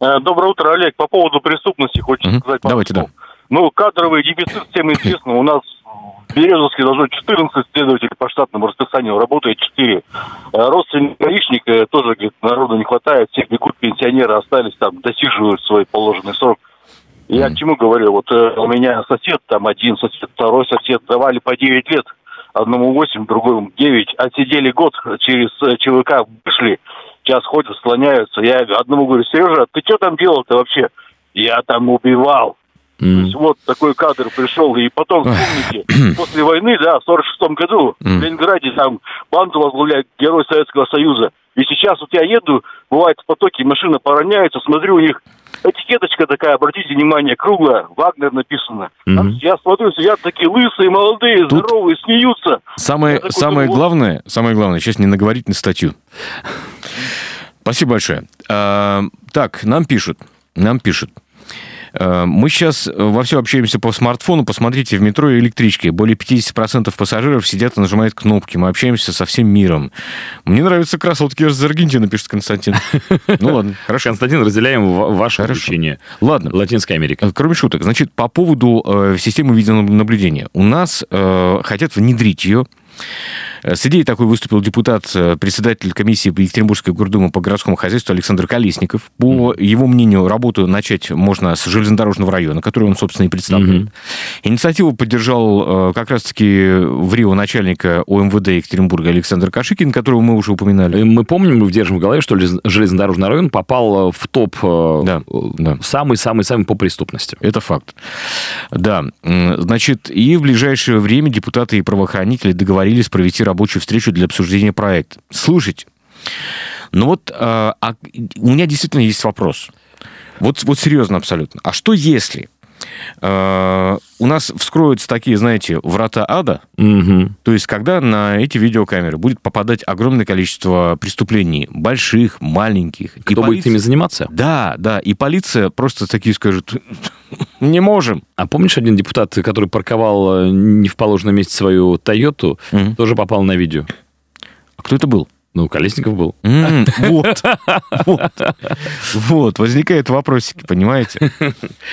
Э, доброе утро, Олег. По поводу преступности хочется угу. сказать. Давайте, да. Ну, кадровый дефицит всем известно. У нас в Березовске должно 14 следователей по штатному расписанию, работает 4. Э, родственник гаишника тоже, говорит, народу не хватает, всех бегут, пенсионеры остались там, досиживают свой положенный срок. Я к чему говорю? Вот э, у меня сосед, там один сосед, второй сосед давали по 9 лет. Одному 8, другому 9. Отсидели год, через э, ЧВК вышли сейчас ходят, слоняются. Я одному говорю, Сережа, ты что там делал-то вообще? Я там убивал. Mm. То есть вот такой кадр пришел. И потом, вспомните, после войны, да, в 46 году mm. в Ленинграде там банду возглавляет герой Советского Союза. И сейчас вот я еду, бывает в потоке, машина пороняется, смотрю, у них этикеточка такая, обратите внимание, круглая, Вагнер написано. Mm-hmm. Я смотрю, сидят такие лысые, молодые, Тут здоровые, смеются. Самое, самое думаю, главное, самое главное, сейчас не наговорить на статью. Спасибо большое. А, так, нам пишут, нам пишут. Э, мы сейчас во все общаемся по смартфону. Посмотрите, в метро и электричке более 50% пассажиров сидят и нажимают кнопки. Мы общаемся со всем миром. Мне нравятся красотки из Аргентины, пишет Константин. Ну ладно, хорошо. Константин, разделяем ваше ощущение. Ладно. Латинская Америка. Кроме шуток, значит, по поводу э, системы видеонаблюдения. У нас э, хотят внедрить ее Э, с идеей такой выступил депутат, э, председатель комиссии Екатеринбургской гордумы по городскому хозяйству Александр Колесников. По mm-hmm. его мнению, работу начать можно с железнодорожного района, который он, собственно, и представляет. Mm-hmm. Инициативу поддержал э, как раз-таки в Рио начальника ОМВД Екатеринбурга Александр Кашикин, которого мы уже упоминали. Мы помним, мы держим в голове, что железнодорожный район попал в топ да, да. самый-самый-самый по преступности. Это факт. Да. Значит, и в ближайшее время депутаты и правоохранители договорились провести работу рабочую встречу для обсуждения проекта. Слушайте, ну вот а, а, у меня действительно есть вопрос. Вот, вот серьезно абсолютно. А что если у нас вскроются такие, знаете, врата ада. Угу. То есть, когда на эти видеокамеры будет попадать огромное количество преступлений, больших, маленьких. Кто и полиция... будет ими заниматься? Да, да. И полиция просто такие скажет, не можем. А помнишь один депутат, который парковал э, не в положенном месте свою Тойоту, угу. тоже попал на видео? А кто это был? Ну, Колесников был. вот, вот, вот, возникают вопросики, понимаете?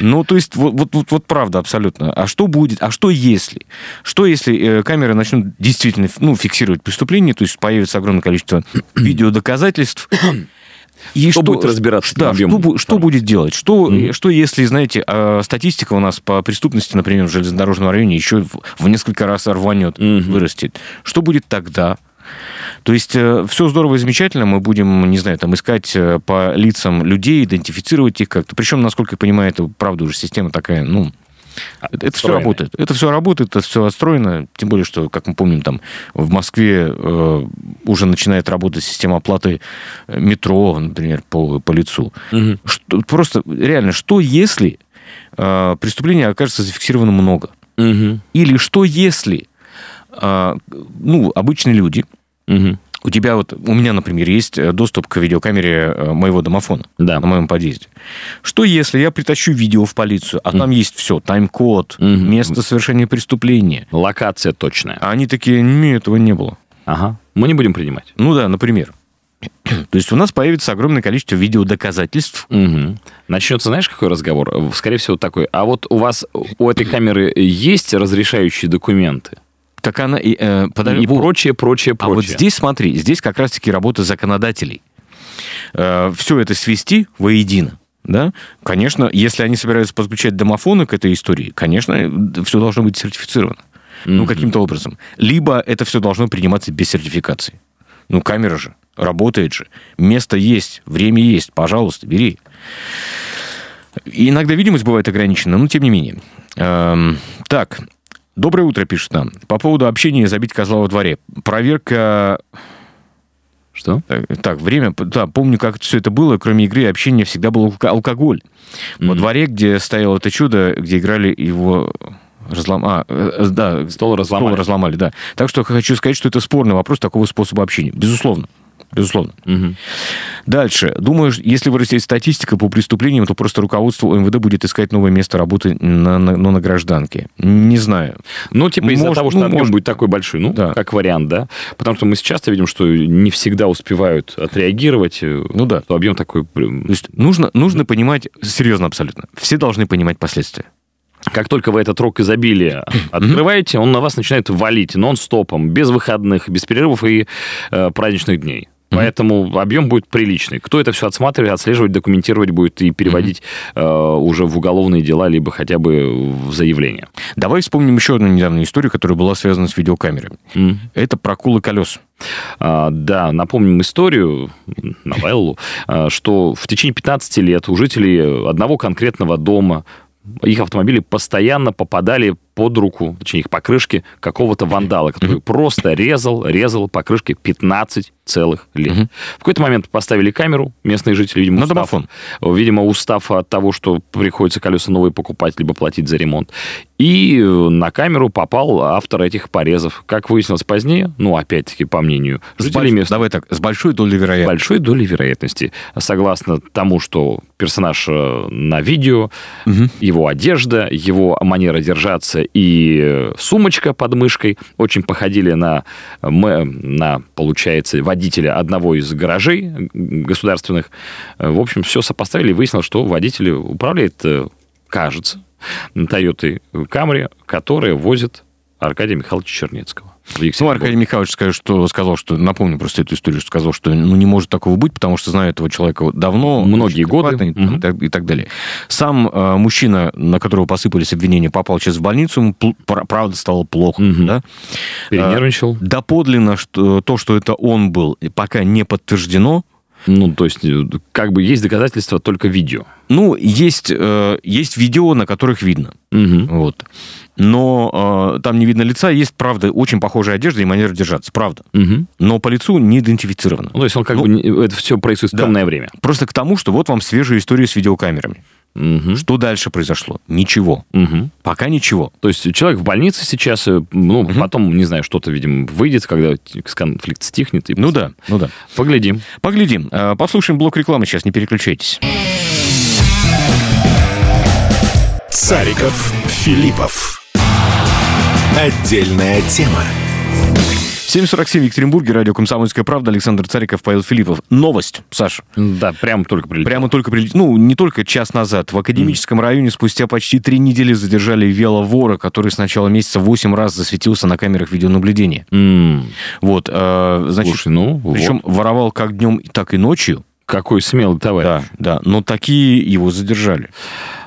Ну, то есть, вот, вот, вот, вот правда абсолютно. А что будет, а что если? Что если э, камеры начнут действительно ну, фиксировать преступление, то есть появится огромное количество видеодоказательств, и что, что будет разбираться? Да, что, что будет делать? Что, mm-hmm. что если, знаете, а, статистика у нас по преступности, например, в железнодорожном районе еще в, в несколько раз рванет, mm-hmm. вырастет? Что будет тогда? То есть э, все здорово и замечательно, мы будем, не знаю, там искать э, по лицам людей, идентифицировать их как-то. Причем, насколько я понимаю, это правда уже система такая, ну, это, это все работает. Это все работает, это все отстроено. Тем более, что, как мы помним, там в Москве э, уже начинает работать система оплаты э, метро, например, по, по лицу. Угу. Что, просто реально, что если э, преступлений окажется зафиксировано много? Угу. Или что если э, ну, обычные люди Угу. У тебя вот, у меня, например, есть э, доступ к видеокамере э, моего домофона да. на моем подъезде. Что если я притащу видео в полицию, а mm. там есть все, тайм-код, mm-hmm. место совершения преступления. Локация точная. А они такие, нет, этого не было. Ага, мы не будем принимать. Ну да, например. То есть у нас появится огромное количество видеодоказательств. Угу. Начнется, знаешь, какой разговор? Скорее всего, такой. А вот у вас, у этой камеры есть разрешающие документы? Так она и, э, подож... и прочее, прочее, прочее. А вот здесь, смотри, здесь как раз-таки работа законодателей. Э, все это свести воедино. Да? Конечно, если они собираются подключать домофоны к этой истории, конечно, все должно быть сертифицировано. Mm-hmm. Ну, каким-то образом. Либо это все должно приниматься без сертификации. Ну, камера же, работает же. Место есть, время есть, пожалуйста, бери. И иногда видимость бывает ограничена, но тем не менее. Эм, так, доброе утро, пишет нам. По поводу общения забить козла во дворе. Проверка что? Так, так, время, да, помню, как все это было, кроме игры и общения всегда был алкоголь. Mm-hmm. Во дворе, где стояло это чудо, где играли его разлом... а, э, да, стол разломали. стол разломали, да. Так что хочу сказать, что это спорный вопрос такого способа общения. Безусловно безусловно. Угу. Дальше. Думаю, если вырастет статистика по преступлениям, то просто руководство МВД будет искать новое место работы на, на, но на гражданке. Не знаю. Ну, типа из-за может, того, что ну, объем может... будет такой большой, ну, да. как вариант, да? Потому что мы часто видим, что не всегда успевают отреагировать. Э, ну да. То объем такой... То есть нужно, нужно понимать, серьезно абсолютно, все должны понимать последствия. Как только вы этот рок изобилия открываете, он на вас начинает валить нон-стопом, без выходных, без перерывов и э, праздничных дней. Поэтому объем будет приличный. Кто это все отсматривает, отслеживать, документировать будет и переводить mm-hmm. э, уже в уголовные дела, либо хотя бы в заявление. Давай вспомним еще одну недавнюю историю, которая была связана с видеокамерами. Mm-hmm. Это проколы колес. А, да, напомним историю, новеллу, а, что в течение 15 лет у жителей одного конкретного дома их автомобили постоянно попадали под руку, точнее, их покрышки какого-то вандала, который mm-hmm. просто резал, резал покрышки 15 целых лет. Mm-hmm. В какой-то момент поставили камеру, местные жители, видимо, На устав, домофон. видимо, устав от того, что приходится колеса новые покупать, либо платить за ремонт. И на камеру попал автор этих порезов. Как выяснилось позднее, ну, опять-таки, по мнению жителей мест... Давай так, с большой долей вероятности. Большой долей вероятности. Согласно тому, что персонаж э, на видео, угу. его одежда, его манера держаться и сумочка под мышкой очень походили на, на получается, водителя одного из гаражей государственных. В общем, все сопоставили и выяснилось, что водитель управляет, э, кажется, Toyota Camry, которая возит Аркадия Михайловича Чернецкого. Ну, Аркадий Михайлович сказал, что, сказал, что, напомню просто эту историю, что сказал, что ну, не может такого быть, потому что знаю этого человека давно. Многие годы. И, угу. так, и так далее. Сам э, мужчина, на которого посыпались обвинения, попал сейчас в больницу, ему правда стало плохо. Угу. Да? Перенервничал. Э, доподлинно что, то, что это он был, пока не подтверждено. Ну, то есть, э, как бы есть доказательства только видео. Ну, есть, э, есть видео, на которых видно. Угу. Вот. Но э, там не видно лица, есть, правда, очень похожая одежда и манера держаться, правда. Угу. Но по лицу не идентифицировано. Ну, то есть он как ну, бы, это все происходит в да. темное время. Просто к тому, что вот вам свежая история с видеокамерами. Угу. Что дальше произошло? Ничего. Угу. Пока ничего. То есть человек в больнице сейчас, э, ну, угу. потом, не знаю, что-то, видимо, выйдет, когда конфликт стихнет. И ну да, ну да. Поглядим. Поглядим. Э, послушаем блок рекламы сейчас, не переключайтесь. Цариков, Филиппов. Отдельная тема. 7.47 в Екатеринбурге, радио «Комсомольская правда», Александр Цариков, Павел Филиппов. Новость, Саша. Да, прямо только прилетело. Прямо только прилетело. Ну, не только час назад. В Академическом mm. районе спустя почти три недели задержали веловора, который с начала месяца 8 раз засветился на камерах видеонаблюдения. Mm. Вот, э, значит, Слушай, ну, причем вот. воровал как днем, так и ночью. Какой смелый товарищ. Да, да, но такие его задержали.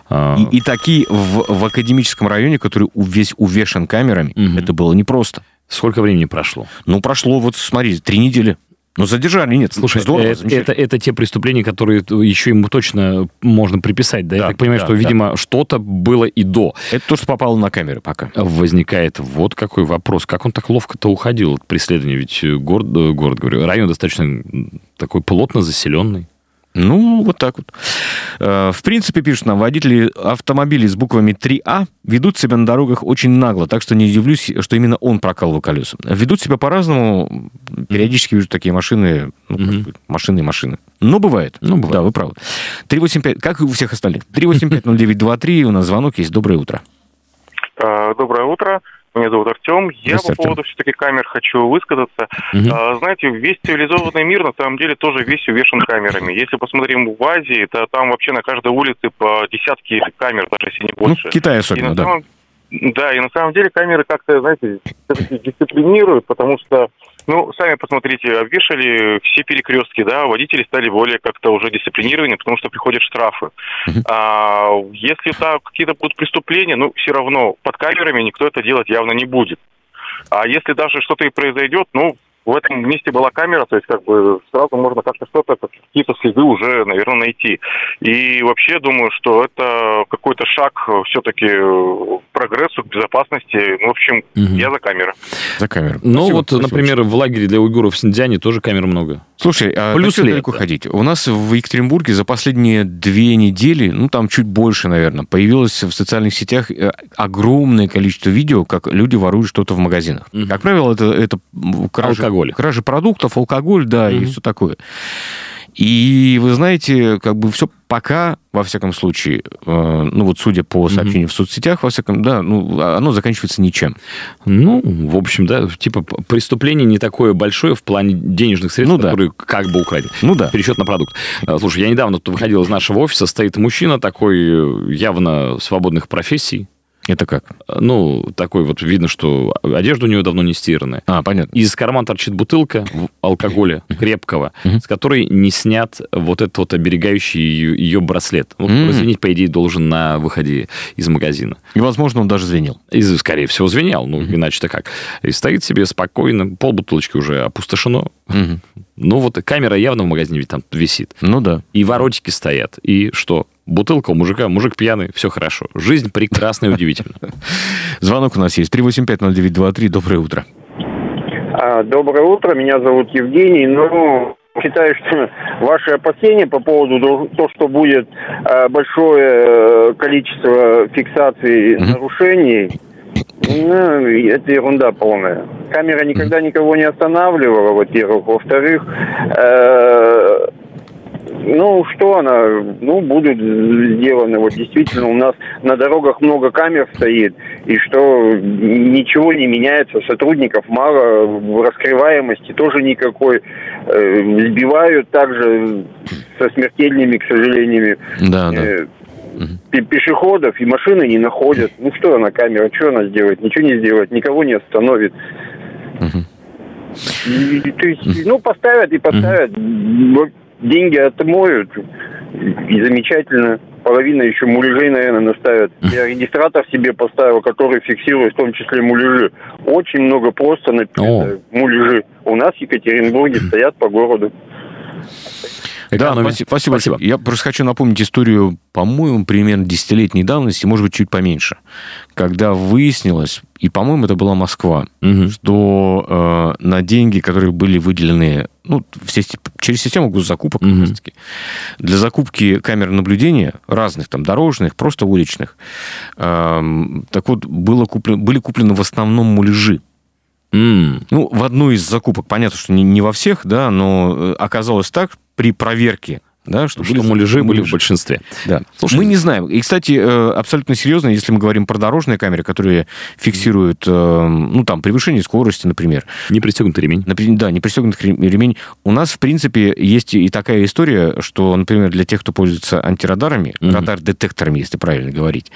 А. И, и такие в, в академическом районе, который весь увешан камерами, угу. это было непросто. Сколько времени прошло? Ну, прошло, вот смотри, три недели. Ну, задержали, нет. Слушай, здорово, это, это, это те преступления, которые еще ему точно можно приписать, да? да Я так понимаю, да, что, да. видимо, что-то было и до. Это то, что попало на камеры пока. Возникает вот какой вопрос. Как он так ловко-то уходил от преследования? Ведь город, э, город, говорю, район достаточно такой плотно заселенный. Ну, вот так вот. Э, в принципе, пишут нам, водители автомобилей с буквами 3А ведут себя на дорогах очень нагло, так что не удивлюсь, что именно он прокалывал колеса. Ведут себя по-разному, периодически вижу такие машины, ну, mm-hmm. машины и машины. Но бывает. Ну, бывает. Да, вы правы. 385, как и у всех остальных. 385-0923, у нас звонок есть. Доброе утро. А, доброе утро. Меня зовут Артем. Я по поводу все-таки камер хочу высказаться. Угу. А, знаете, весь цивилизованный мир на самом деле тоже весь увешан камерами. Если посмотрим в Азии, то там вообще на каждой улице по десятки камер, даже если не ну, больше. Ну, Китай особенно, да. Самом... Да, и на самом деле камеры как-то, знаете, дисциплинируют, потому что ну, сами посмотрите, обвешали все перекрестки, да, водители стали более как-то уже дисциплинированными, потому что приходят штрафы. Uh-huh. А, если так какие-то будут преступления, ну, все равно под камерами никто это делать явно не будет. А если даже что-то и произойдет, ну, в этом месте была камера, то есть как бы сразу можно как-то что-то, какие-то следы уже, наверное, найти. И вообще думаю, что это какой-то шаг все-таки к прогрессу, к безопасности. Ну, в общем, угу. я за камеры. За камеру. Ну, спасибо, вот, спасибо. например, в лагере для уйгуров в Синьцзяне тоже камер много. Слушай, а Плюс далеко ходить? У нас в Екатеринбурге за последние две недели, ну, там чуть больше, наверное, появилось в социальных сетях э, огромное количество видео, как люди воруют что-то в магазинах. Угу. Как правило, это, это кража алкоголь. Кражи продуктов, алкоголь, да, mm-hmm. и все такое. И вы знаете, как бы все пока, во всяком случае, э, ну вот судя по сообщениям mm-hmm. в соцсетях, во всяком, да, ну оно заканчивается ничем. Ну, в общем, да, типа преступление не такое большое в плане денежных средств, ну, да. которые как бы украли. Ну да. Пересчет на продукт. Э, слушай, я недавно тут выходил из нашего офиса, стоит мужчина такой э, явно свободных профессий, это как? Ну, такой вот видно, что одежда у него давно не стиранная. А, понятно. Из кармана торчит бутылка алкоголя крепкого, с которой не снят вот этот вот оберегающий ее браслет. Вот, звенить, по идее, должен на выходе из магазина. И, возможно, он даже звенел. И, скорее всего, звенел. Ну, иначе-то как. И стоит себе спокойно, пол бутылочки уже опустошено. Ну, вот камера явно в магазине ведь там висит. Ну, да. И воротики стоят. И что? Бутылка у мужика, мужик пьяный, все хорошо. Жизнь прекрасна и удивительна. Звонок у нас есть. 3850923. Доброе утро. А, доброе утро. Меня зовут Евгений. Ну, считаю, что ваши опасения по поводу того, что будет а, большое э, количество фиксаций mm-hmm. нарушений, ну, это ерунда полная. Камера никогда никого не останавливала, во-первых. Во-вторых, э, ну, что она, ну, будут сделаны. Вот действительно у нас на дорогах много камер стоит, и что ничего не меняется, сотрудников мало, раскрываемости тоже никакой. Э, сбивают также со смертельными, к сожалению. Да, да э, пешеходов и машины не находят. Ну что она камера, что она сделает? Ничего не сделает, никого не остановит. И, то есть, ну, поставят и поставят деньги отмоют, и замечательно. Половина еще муляжей, наверное, наставят. Я регистратор себе поставил, который фиксирует в том числе муляжи. Очень много просто написано муляжи. У нас в Екатеринбурге стоят по городу. Да, но спасибо, спасибо. спасибо. Я просто хочу напомнить историю, по-моему, примерно десятилетней давности, может быть, чуть поменьше, когда выяснилось, и, по-моему, это была Москва, угу. что э, на деньги, которые были выделены ну, все, через систему госзакупок, угу. как для закупки камер наблюдения разных, там, дорожных, просто уличных, э, так вот, было куплено, были куплены в основном муляжи. Mm. Ну, в одну из закупок, понятно, что не, не во всех, да, но э, оказалось так при проверке да, что, что были, муляжи были в большинстве. Да. Слушай, мы не знаем. И, кстати, э, абсолютно серьезно, если мы говорим про дорожные камеры, которые фиксируют, э, ну, там, превышение скорости, например. Не пристегнутый ремень. Да, не пристегнутый ремень. У нас, в принципе, есть и такая история, что, например, для тех, кто пользуется антирадарами, угу. радар-детекторами, если правильно говорить,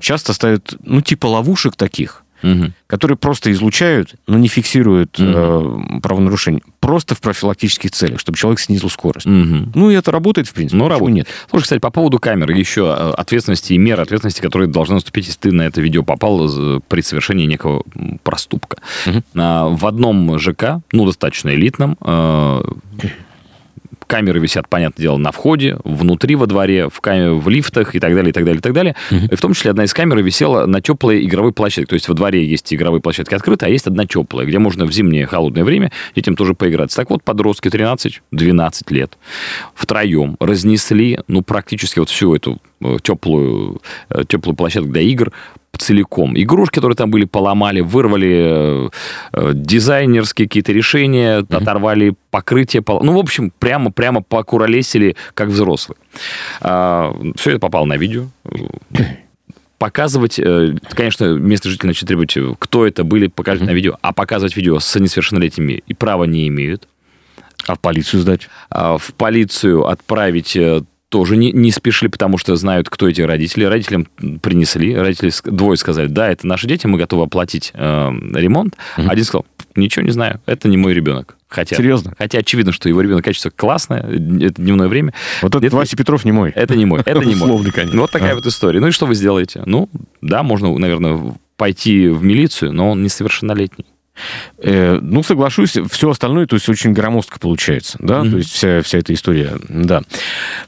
часто ставят, ну, типа ловушек таких, угу. которые просто излучают, но не фиксируют угу. э, правонарушение. Просто в профилактических целях, чтобы человек снизил скорость. Угу. Ну, и это работает, в принципе. Ну, работает. нет. Слушай, кстати, по поводу камеры, еще э, ответственности и меры ответственности, которые должны наступить, если ты на это видео попал при совершении некого проступка. Угу. В одном ЖК, ну, достаточно элитном, э, камеры висят, понятное дело, на входе, внутри во дворе, в, кам... в лифтах и так далее, и так далее, и так далее. Uh-huh. И в том числе одна из камер висела на теплой игровой площадке. То есть во дворе есть игровые площадки открыты, а есть одна теплая, где можно в зимнее холодное время детям тоже поиграться. Так вот, подростки 13-12 лет втроем разнесли, ну, практически вот всю эту э, теплую, э, теплую площадку для игр целиком. Игрушки, которые там были, поломали, вырвали э, дизайнерские какие-то решения, mm-hmm. оторвали покрытие. Пол... Ну, в общем, прямо, прямо покуролесили, как взрослые. А, все это попало на видео. показывать, э, конечно, место жителей начнет требовать, кто это были, покажите mm-hmm. на видео, а показывать видео с несовершеннолетними и права не имеют. А в полицию сдать? А в полицию отправить э, тоже не, не спешили, потому что знают, кто эти родители. Родителям принесли, родители двое сказали, да, это наши дети, мы готовы оплатить э, ремонт. Mm-hmm. Один сказал, ничего не знаю, это не мой ребенок. Хотя, Серьезно? Хотя очевидно, что его ребенок качество классное, это дневное время. Вот этот это, Вася Петров не мой. Это не мой, это не мой. Условный, конечно. Вот такая а. вот история. Ну и что вы сделаете? Ну, да, можно, наверное, пойти в милицию, но он несовершеннолетний. Э, ну, соглашусь, все остальное, то есть очень громоздко получается, да, mm-hmm. то есть вся, вся эта история, да.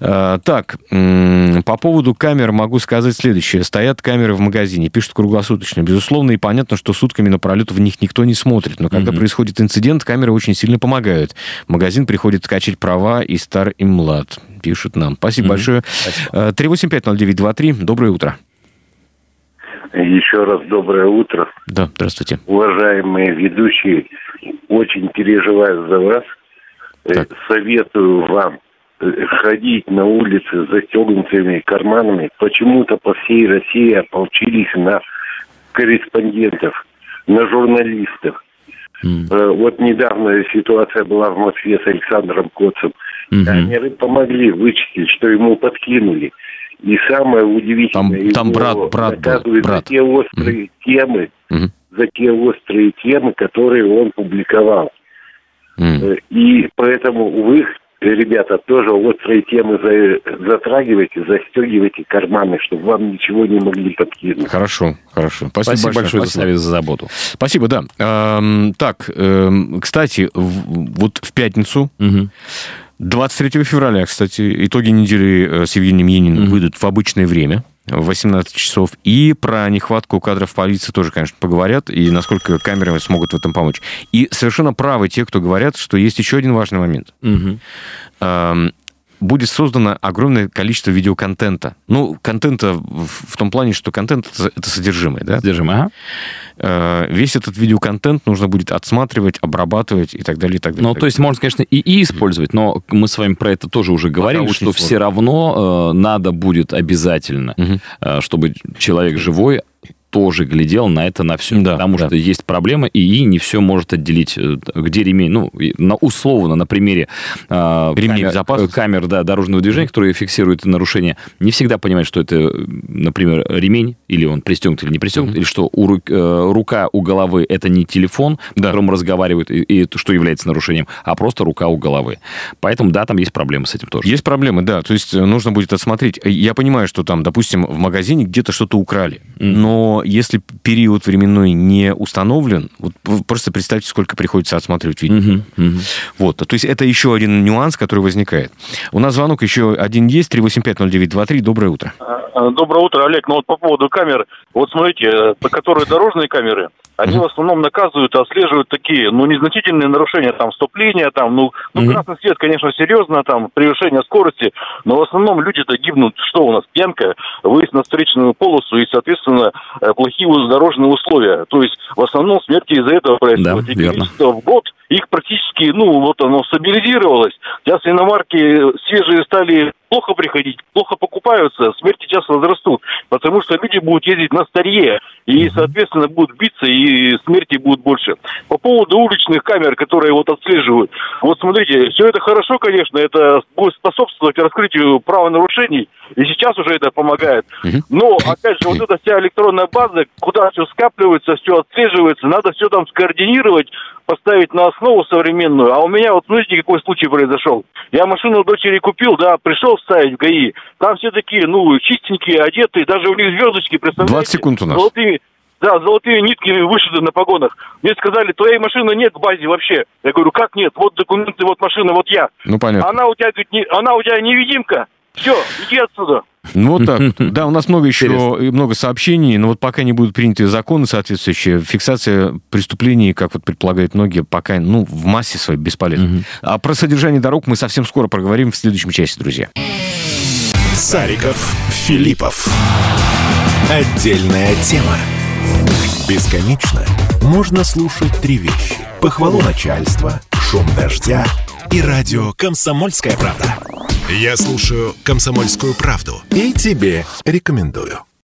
Э, так, по поводу камер могу сказать следующее. Стоят камеры в магазине, пишут круглосуточно. Безусловно, и понятно, что сутками напролет в них никто не смотрит, но когда mm-hmm. происходит инцидент, камеры очень сильно помогают. магазин приходит качать права и стар, и млад, пишут нам. Спасибо mm-hmm. большое. Спасибо. 3850923, э, доброе утро. Еще раз доброе утро. Да, здравствуйте. Уважаемые ведущие, очень переживаю за вас. Э, так. Советую вам э, ходить на улице с застегнутыми карманами. Почему-то по всей России ополчились на корреспондентов, на журналистов. Mm. Вот недавно ситуация была в Москве с Александром Коцем. Mm-hmm. Камеры помогли вычислить, что ему подкинули. И самое удивительное, там, там брат, брат, наказывают брат. за те острые mm темы, mm за те острые темы, которые он публиковал. mm И поэтому вы, ребята, тоже острые темы за, затрагивайте, застегивайте карманы, чтобы вам ничего не могли подкинуть. Хорошо, хорошо. Спасибо, Спасибо большое, за совет, за заботу. Спасибо, да. Эм, так, эм, кстати, в, вот в пятницу... mm 23 февраля, кстати, итоги недели э, с Евгением Ениным mm-hmm. выйдут в обычное время, в 18 часов. И про нехватку кадров полиции тоже, конечно, поговорят, и насколько камеры смогут в этом помочь. И совершенно правы те, кто говорят, что есть еще один важный момент. Mm-hmm будет создано огромное количество видеоконтента. Ну, контента в том плане, что контент — это содержимое, да? Содержимое, ага. Э, весь этот видеоконтент нужно будет отсматривать, обрабатывать и так далее, и так далее. Ну, то есть, можно, конечно, и, и использовать, но мы с вами про это тоже уже говорили, что сложно. все равно э, надо будет обязательно, угу. э, чтобы человек живой тоже глядел на это на все. Да, потому да. что есть проблема, и не все может отделить, э, где ремень. Ну, на, условно, на примере э, камер, безопасности. камер да, дорожного движения, которые фиксируют нарушение, не всегда понимают, что это, например, ремень, или он пристегнут или не пристегнут, mm-hmm. или что у, э, рука у головы это не телефон, да. по которому разговаривают, и, и что является нарушением, а просто рука у головы. Поэтому, да, там есть проблемы с этим тоже. Есть проблемы, да. То есть э, нужно будет отсмотреть. Я понимаю, что там, допустим, в магазине где-то что-то украли, mm-hmm. но если период временной не установлен, вот просто представьте, сколько приходится отсматривать видео. Угу, угу. Вот, то есть это еще один нюанс, который возникает. У нас звонок еще один есть, 3850923, доброе утро. А, а, доброе утро, Олег. Ну вот по поводу камер, вот смотрите, э, которые дорожные камеры, они в основном наказывают, отслеживают такие, ну, незначительные нарушения, там, стопления, там, ну, ну mm-hmm. красный свет, конечно, серьезно, там, превышение скорости, но в основном люди-то гибнут, что у нас, пьянка, выезд на встречную полосу и, соответственно, э, плохие дорожные условия. То есть, в основном смерти из-за этого происходят. Да, верно. в год их практически, ну, вот оно стабилизировалось. Сейчас иномарки свежие стали плохо приходить, плохо покупаются, смерти сейчас возрастут, потому что люди будут ездить на старье, и, соответственно, будут биться, и смерти будет больше. По поводу уличных камер, которые вот отслеживают, вот смотрите, все это хорошо, конечно, это будет способствовать раскрытию правонарушений, и сейчас уже это помогает. Но, опять же, вот эта вся электронная база, куда все скапливается, все отслеживается, надо все там скоординировать, поставить на основу современную. А у меня вот, знаете, какой случай произошел? Я машину дочери купил, да, пришел ставить в ГАИ. Там все такие, ну, чистенькие, одетые, даже у них звездочки, представляете? 20 секунд у нас. Золотыми, да, золотые нитки вышиты на погонах. Мне сказали, твоей машины нет в базе вообще. Я говорю, как нет? Вот документы, вот машина, вот я. Ну, понятно. Она у тебя, говорит, не, она у тебя невидимка. Все, иди отсюда. Ну, вот так. Да, у нас много еще, Интересно. много сообщений, но вот пока не будут приняты законы соответствующие, фиксация преступлений, как вот предполагают многие, пока, ну, в массе своей бесполезна. Угу. А про содержание дорог мы совсем скоро проговорим в следующем части, друзья. Сариков, Филиппов. Отдельная тема. Бесконечно можно слушать три вещи. Похвалу начальства, шум дождя и радио «Комсомольская правда». Я слушаю «Комсомольскую правду» и тебе рекомендую.